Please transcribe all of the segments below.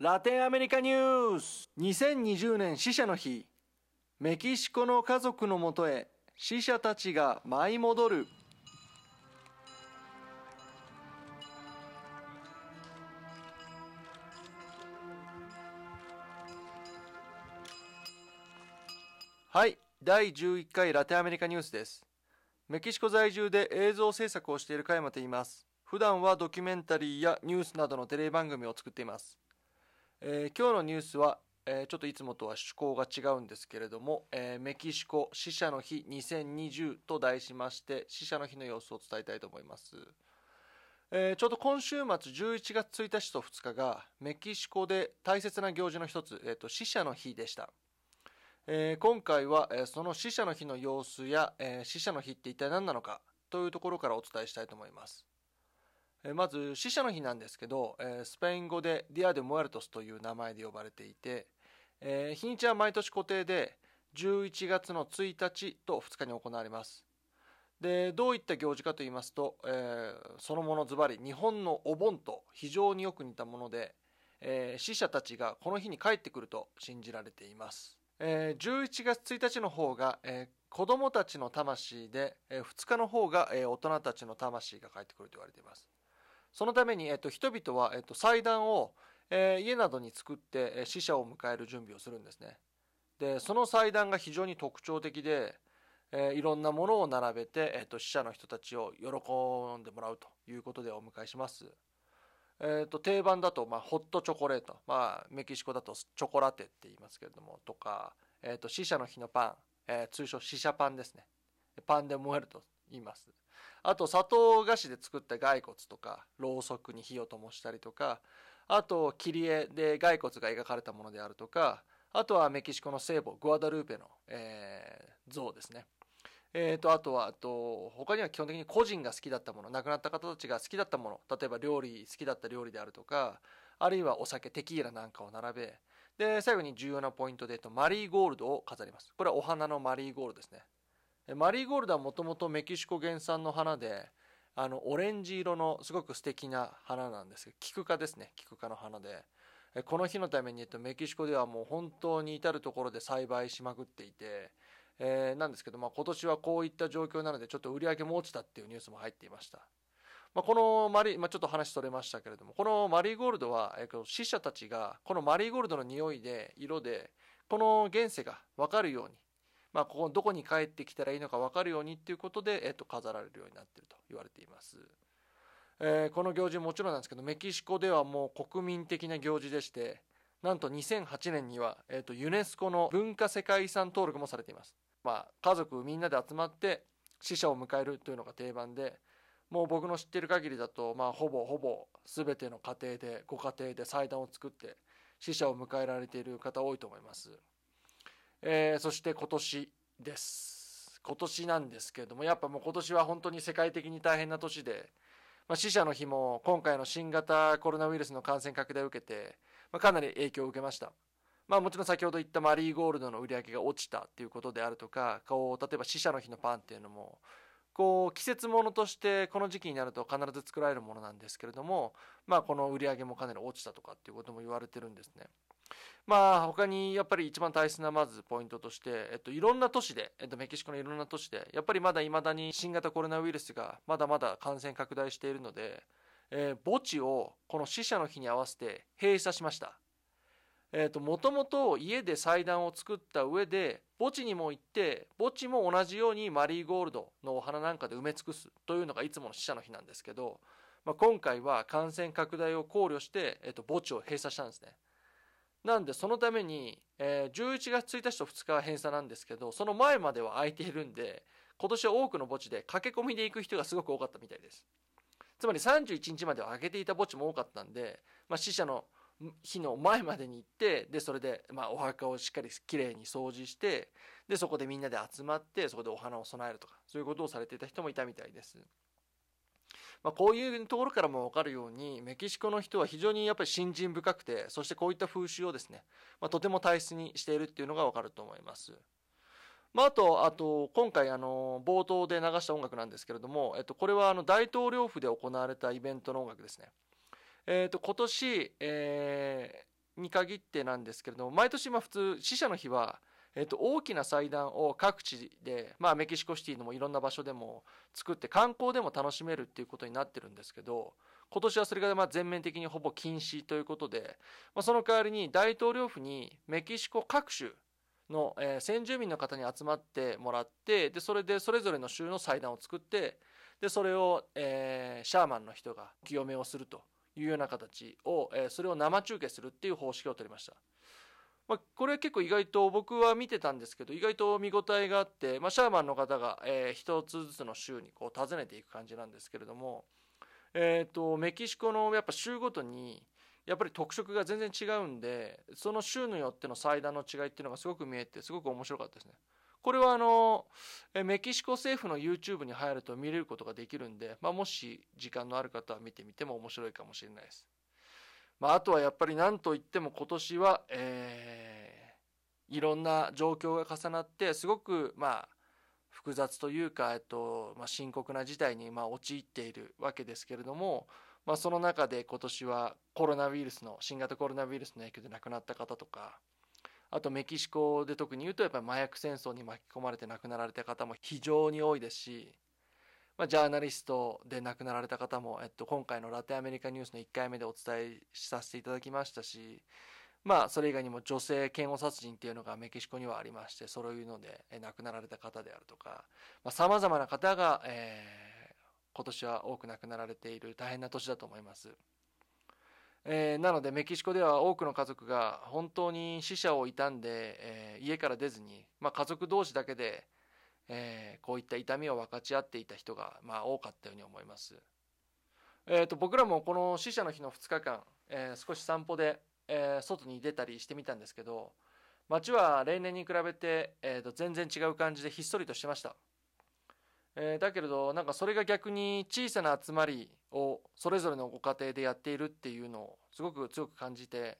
ラテンアメリカニュース。2020年死者の日。メキシコの家族のもとへ死者たちが舞い戻る。はい。第11回ラテンアメリカニュースです。メキシコ在住で映像制作をしている加山と言います。普段はドキュメンタリーやニュースなどのテレビ番組を作っています、えー、今日のニュースは、えー、ちょっといつもとは趣向が違うんですけれども、えー、メキシコ死者の日2020と題しまして死者の日の様子を伝えたいと思いますえ、ちょうど今週末11月1日と2日がメキシコで大切な行事の一つ、えーと死者の日でした。え、今回は、え、その死者の日の様子や、え、死者の日って一体何なのかというところからお伝えしたいと思います。まず死者の日なんですけど、えスペイン語で Día de Muertos という名前で呼ばれていて、え日にちは毎年固定で11月の1日と2日に行われます。でどういった行事かと言いますと、えそのものズバリ日本のお盆と非常によく似たもので、え死者たちがこの日に帰ってくると信じられています。えー、11月1日の方が、えー、子供たちの魂で、えー、2日の方が、えー、大人たちの魂が帰ってくると言われています。そのために、えーと、人々は、えーと、祭壇を、えー、家などに作って、えー、死者を迎える準備をするんですね。で、その祭壇が非常に特徴的で、えー、いろんなものを並べて、えーと死者の人たちを喜んでもらうということでお迎えします。えー、と定番だと、まあ、ホットチョコレート、まあ、メキシコだとチョコラテって言いますけれどもとか、えー、と死者の日のパン、え、通称死者パンですねパンで燃えると言いますあと砂糖菓子で作った骸骨とかろうそくに火を灯したりとかあと切り絵で骸骨が描かれたものであるとかあとはメキシコの聖母グアダルーペの、えー、像ですね。えーと、あとはあと他には基本的に個人が好きだったもの亡くなった方たちが好きだったもの例えば料理好きだった料理であるとかあるいはお酒テキーラなんかを並べで最後に重要なポイントで、と、マリーゴールドを飾ります。これはお花のマリーゴールドですね。マリーゴールドはもともとメキシコ原産の花であのオレンジ色のすごく素敵な花なんです。けどキク科ですね。キク科の花で。この日のために、えっと、メキシコではもう本当に至る所で栽培しまくっていてえー、なんですけど、まあ、今年はこういった状況なのでちょっと売り上げも落ちたっていうニュースも入っていました。まあ、このマリ、まあ、ちょっと話それましたけれども、このマリーゴールドは、えー、死者たちがこのマリーゴールドの匂いで、色で、この現世が分かるように、まあ、ここどこに帰ってきたらいいのか分かるようにっていうことで、えー、と飾られるようになっていると言われています。えー、この行事もちろんなんですけどメキシコではもう国民的な行事でしてなんと2008年には、えー、とユネスコの文化世界遺産登録もされていますまあ、家族みんなで集まって死者を迎えるというのが定番でもう僕の知ってる限りだと、まあ、ほぼほぼ全ての家庭でご家庭で祭壇を作って死者を迎えられている方多いと思います、えー、そして今年です今年なんですけれどもやっぱもう今年は本当に世界的に大変な年で、まあ、死者の日も今回の新型コロナウイルスの感染拡大を受けて、まあ、かなり影響を受けましたまあもちろん先ほど言ったマリーゴールドの売り上げが落ちたっていうことであるとかこう例えば死者の日のパンっていうのもこう季節ものとしてこの時期になると必ず作られるものなんですけれどもまあこの売り上げもかなり落ちたとかっていうことも言われてるんですね。まあ他にやっぱり一番大切なまずポイントとして、えっと、いろんな都市で、えっと、メキシコのいろんな都市でやっぱりまだいまだに新型コロナウイルスがまだまだ感染拡大しているので、えー、墓地をこの死者の日に合わせて閉鎖しました。えーと、もともと家で祭壇を作った上で墓地にも行って墓地も同じようにマリーゴールドのお花なんかで埋め尽くすというのがいつもの死者の日なんですけど、まあ、今回は感染拡大を考慮して、えーと、墓地を閉鎖したんですね。なんでそのために、えー、11月1日と2日は閉鎖なんですけどその前までは空いているんで今年は多くの墓地で駆け込みで行く人がすごく多かったみたいです。つまり31日までは開けていた墓地も多かったんで、まあ、死者の日の前までに行ってでそれで、まあ、お墓をしっかりきれいに掃除してでそこでみんなで集まってそこでお花を供えるとかそういうことをされていた人もいたみたいです。まあ、こういうところからも分かるようにメキシコの人は非常にやっぱり信心深くてそしてこういった風習をですね、まあ、とても大切にしているっていうのが分かると思います。まあ、あと、あと、今回、あの、冒頭で流した音楽なんですけれども、えっと、これは、あの、大統領府で行われたイベントの音楽ですね。えーと、今年、え、に限ってなんですけれども毎年まあ普通死者の日は、えっと、大きな祭壇を各地で、まあ、メキシコシティでもいろんな場所でも作って観光でも楽しめるっていうことになってるんですけど今年はそれがまあ全面的にほぼ禁止ということで、まあ、その代わりに大統領府にメキシコ各州の、えー、先住民の方に集まってもらってでそれでそれぞれの州の祭壇を作ってでそれを、えー、シャーマンの人が清めをするというような形を、えー、それを生中継するっていう方式を取りました。まあ、これ結構意外と僕は見てたんですけど意外と見応えがあって、まあ、シャーマンの方が、えー、一つずつの州にこう訪ねていく感じなんですけれども、えーと、メキシコのやっぱ州ごとにやっぱり特色が全然違うんでその州によっての祭壇の違いっていうのがすごく見えてすごく面白かったですね。これはあのメキシコ政府の YouTube に入ると見れることができるんで、まあ、もし時間のある方は見てみても面白いかもしれないです。まあ、あとはやっぱり何といっても今年は、えー、いろんな状況が重なってすごくまあ複雑というか、えっとまあ、深刻な事態にまあ陥っているわけですけれども、まあ、その中で今年はコロナウイルスの新型コロナウイルスの影響で亡くなった方とかあとメキシコで特に言うとやっぱり麻薬戦争に巻き込まれて亡くなられた方も非常に多いですし、まあ、ジャーナリストで亡くなられた方も、えっと、今回のラテンアメリカニュースの1回目でお伝えさせていただきましたしまあそれ以外にも女性嫌悪殺人っていうのがメキシコにはありましてそういうので亡くなられた方であるとかさまざ、まな方が、えー、今年は多く亡くなられている大変な年だと思います。えー、なのでメキシコでは多くの家族が本当に死者を悼んで、えー、家から出ずに、まあ、家族同士だけで、えー、こういった痛みを分かち合っていた人が、まあ、多かったように思います。えーと僕らもこの死者の日の2日間、えー、少し散歩でえー、外に出たりしてみたんですけど街は例年に比べて、えー、と全然違う感じでひっそりとしてました、えー、だけれどなんかそれが逆に小さな集まりをそれぞれのご家庭でやっているっていうのをすごく強く感じて、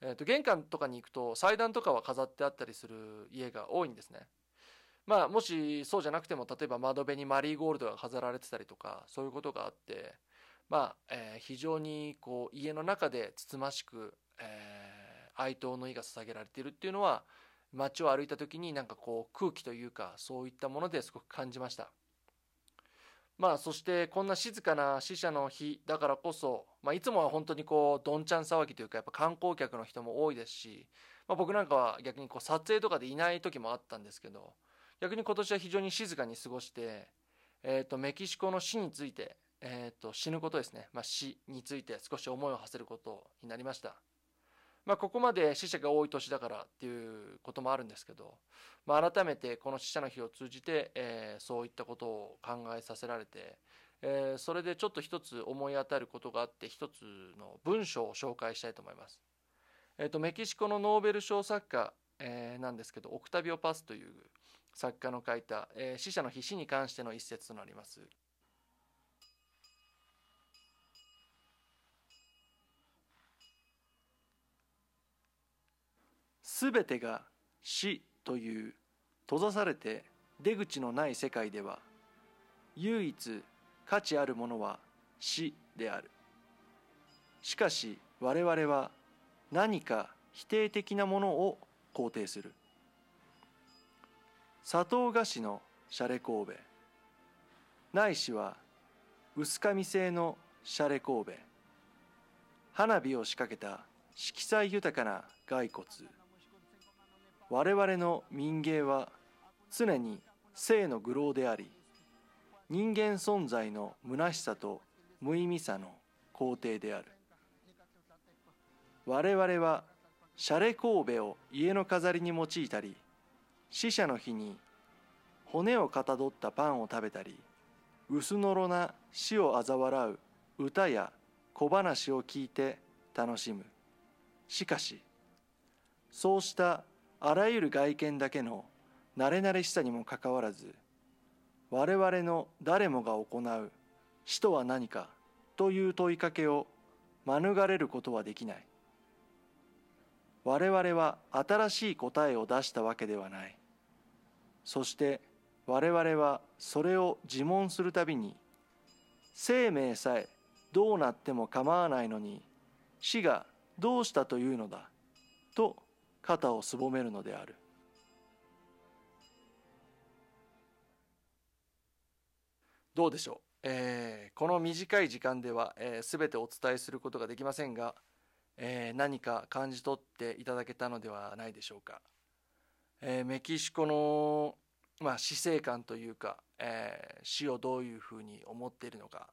えー、と玄関とかに行くと祭壇とかは飾ってあったりする家が多いんですねまあもしそうじゃなくても例えば窓辺にマリーゴールドが飾られてたりとかそういうことがあってまあ、えー、非常にこう家の中でつつましく、えー、哀悼の意が捧げられているっていうのは街を歩いた時になんかこう空気というかそういったものですごく感じました。まあそしてこんな静かな死者の日だからこそ、まあ、いつもは本当にこうどんちゃん騒ぎというかやっぱ観光客の人も多いですし、まあ、僕なんかは逆にこう撮影とかでいない時もあったんですけど逆に今年は非常に静かに過ごして、えー、とメキシコの死についてえーと、死ぬことですね、まあ、死について少し思いを馳せることになりました。まあ、ここまで死者が多い年だからっていうこともあるんですけど、まあ、改めてこの死者の日を通じて、えー、そういったことを考えさせられて、えー、それでちょっと一つ思い当たることがあって一つの文章を紹介したいと思います。えーと、メキシコのノーベル賞作家、えー、なんですけどオクタビオ・パスという作家の書いた、えー、死者の日死に関しての一節となります。全てが死という閉ざされて出口のない世界では唯一価値あるものは死であるしかし我々は何か否定的なものを肯定する砂糖菓子のシャレ神戸。ないしは薄紙製のシャレ神戸。花火を仕掛けた色彩豊かな骸骨。我々の民芸は常に性の愚弄であり人間存在の虚しさと無意味さの肯定である。我々はシャレ神戸を家の飾りに用いたり死者の日に骨をかたどったパンを食べたり薄のろな死を嘲笑う歌や小話を聞いて楽しむ。しかしそうしたあらゆる外見だけの慣れ慣れしさにもかかわらず我々の誰もが行う死とは何かという問いかけを免れることはできない。我々は新しい答えを出したわけではない。そして我々はそれを自問するたびに生命さえどうなっても構わないのに死がどうしたというのだと肩をすぼめるのである。どうでしょう、えー、この短い時間では、えー、全てお伝えすることができませんが、えー、何か感じ取っていただけたのではないでしょうか、えー、メキシコの、まあ、死生観というか、えー、死をどういうふうに思っているのか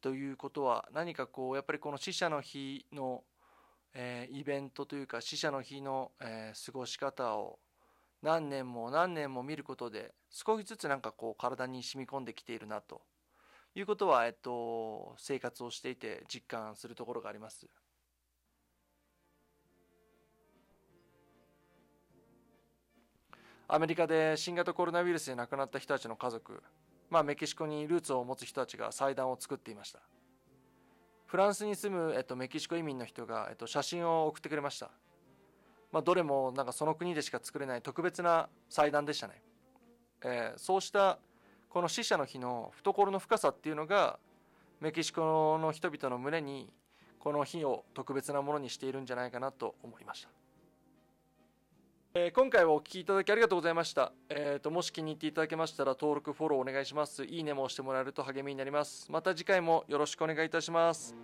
ということは何かこうやっぱりこの死者の日の、えー、イベントというか死者の日の、え、過ごし方を何年も何年も見ることで少しずつなんかこう体に染み込んできているなということは、えっと、生活をしていて実感するところがあります。アメリカで新型コロナウイルスで亡くなった人たちの家族まあ、メキシコにルーツを持つ人たちが祭壇を作っていました。フランスに住む、えっと、メキシコ移民の人が、えっと、写真を送ってくれました、まあ、どれもなんかその国でしか作れない特別な祭壇でしたね、えー、そうしたこの死者の日の懐の深さっていうのがメキシコの人々の胸にこの日を特別なものにしているんじゃないかなと思いました。えー、今回はお聞きいただきありがとうございました。えーと、もし気に入っていただけましたら登録、フォローお願いします。いいねも押してもらえると励みになります。また次回もよろしくお願いいたします。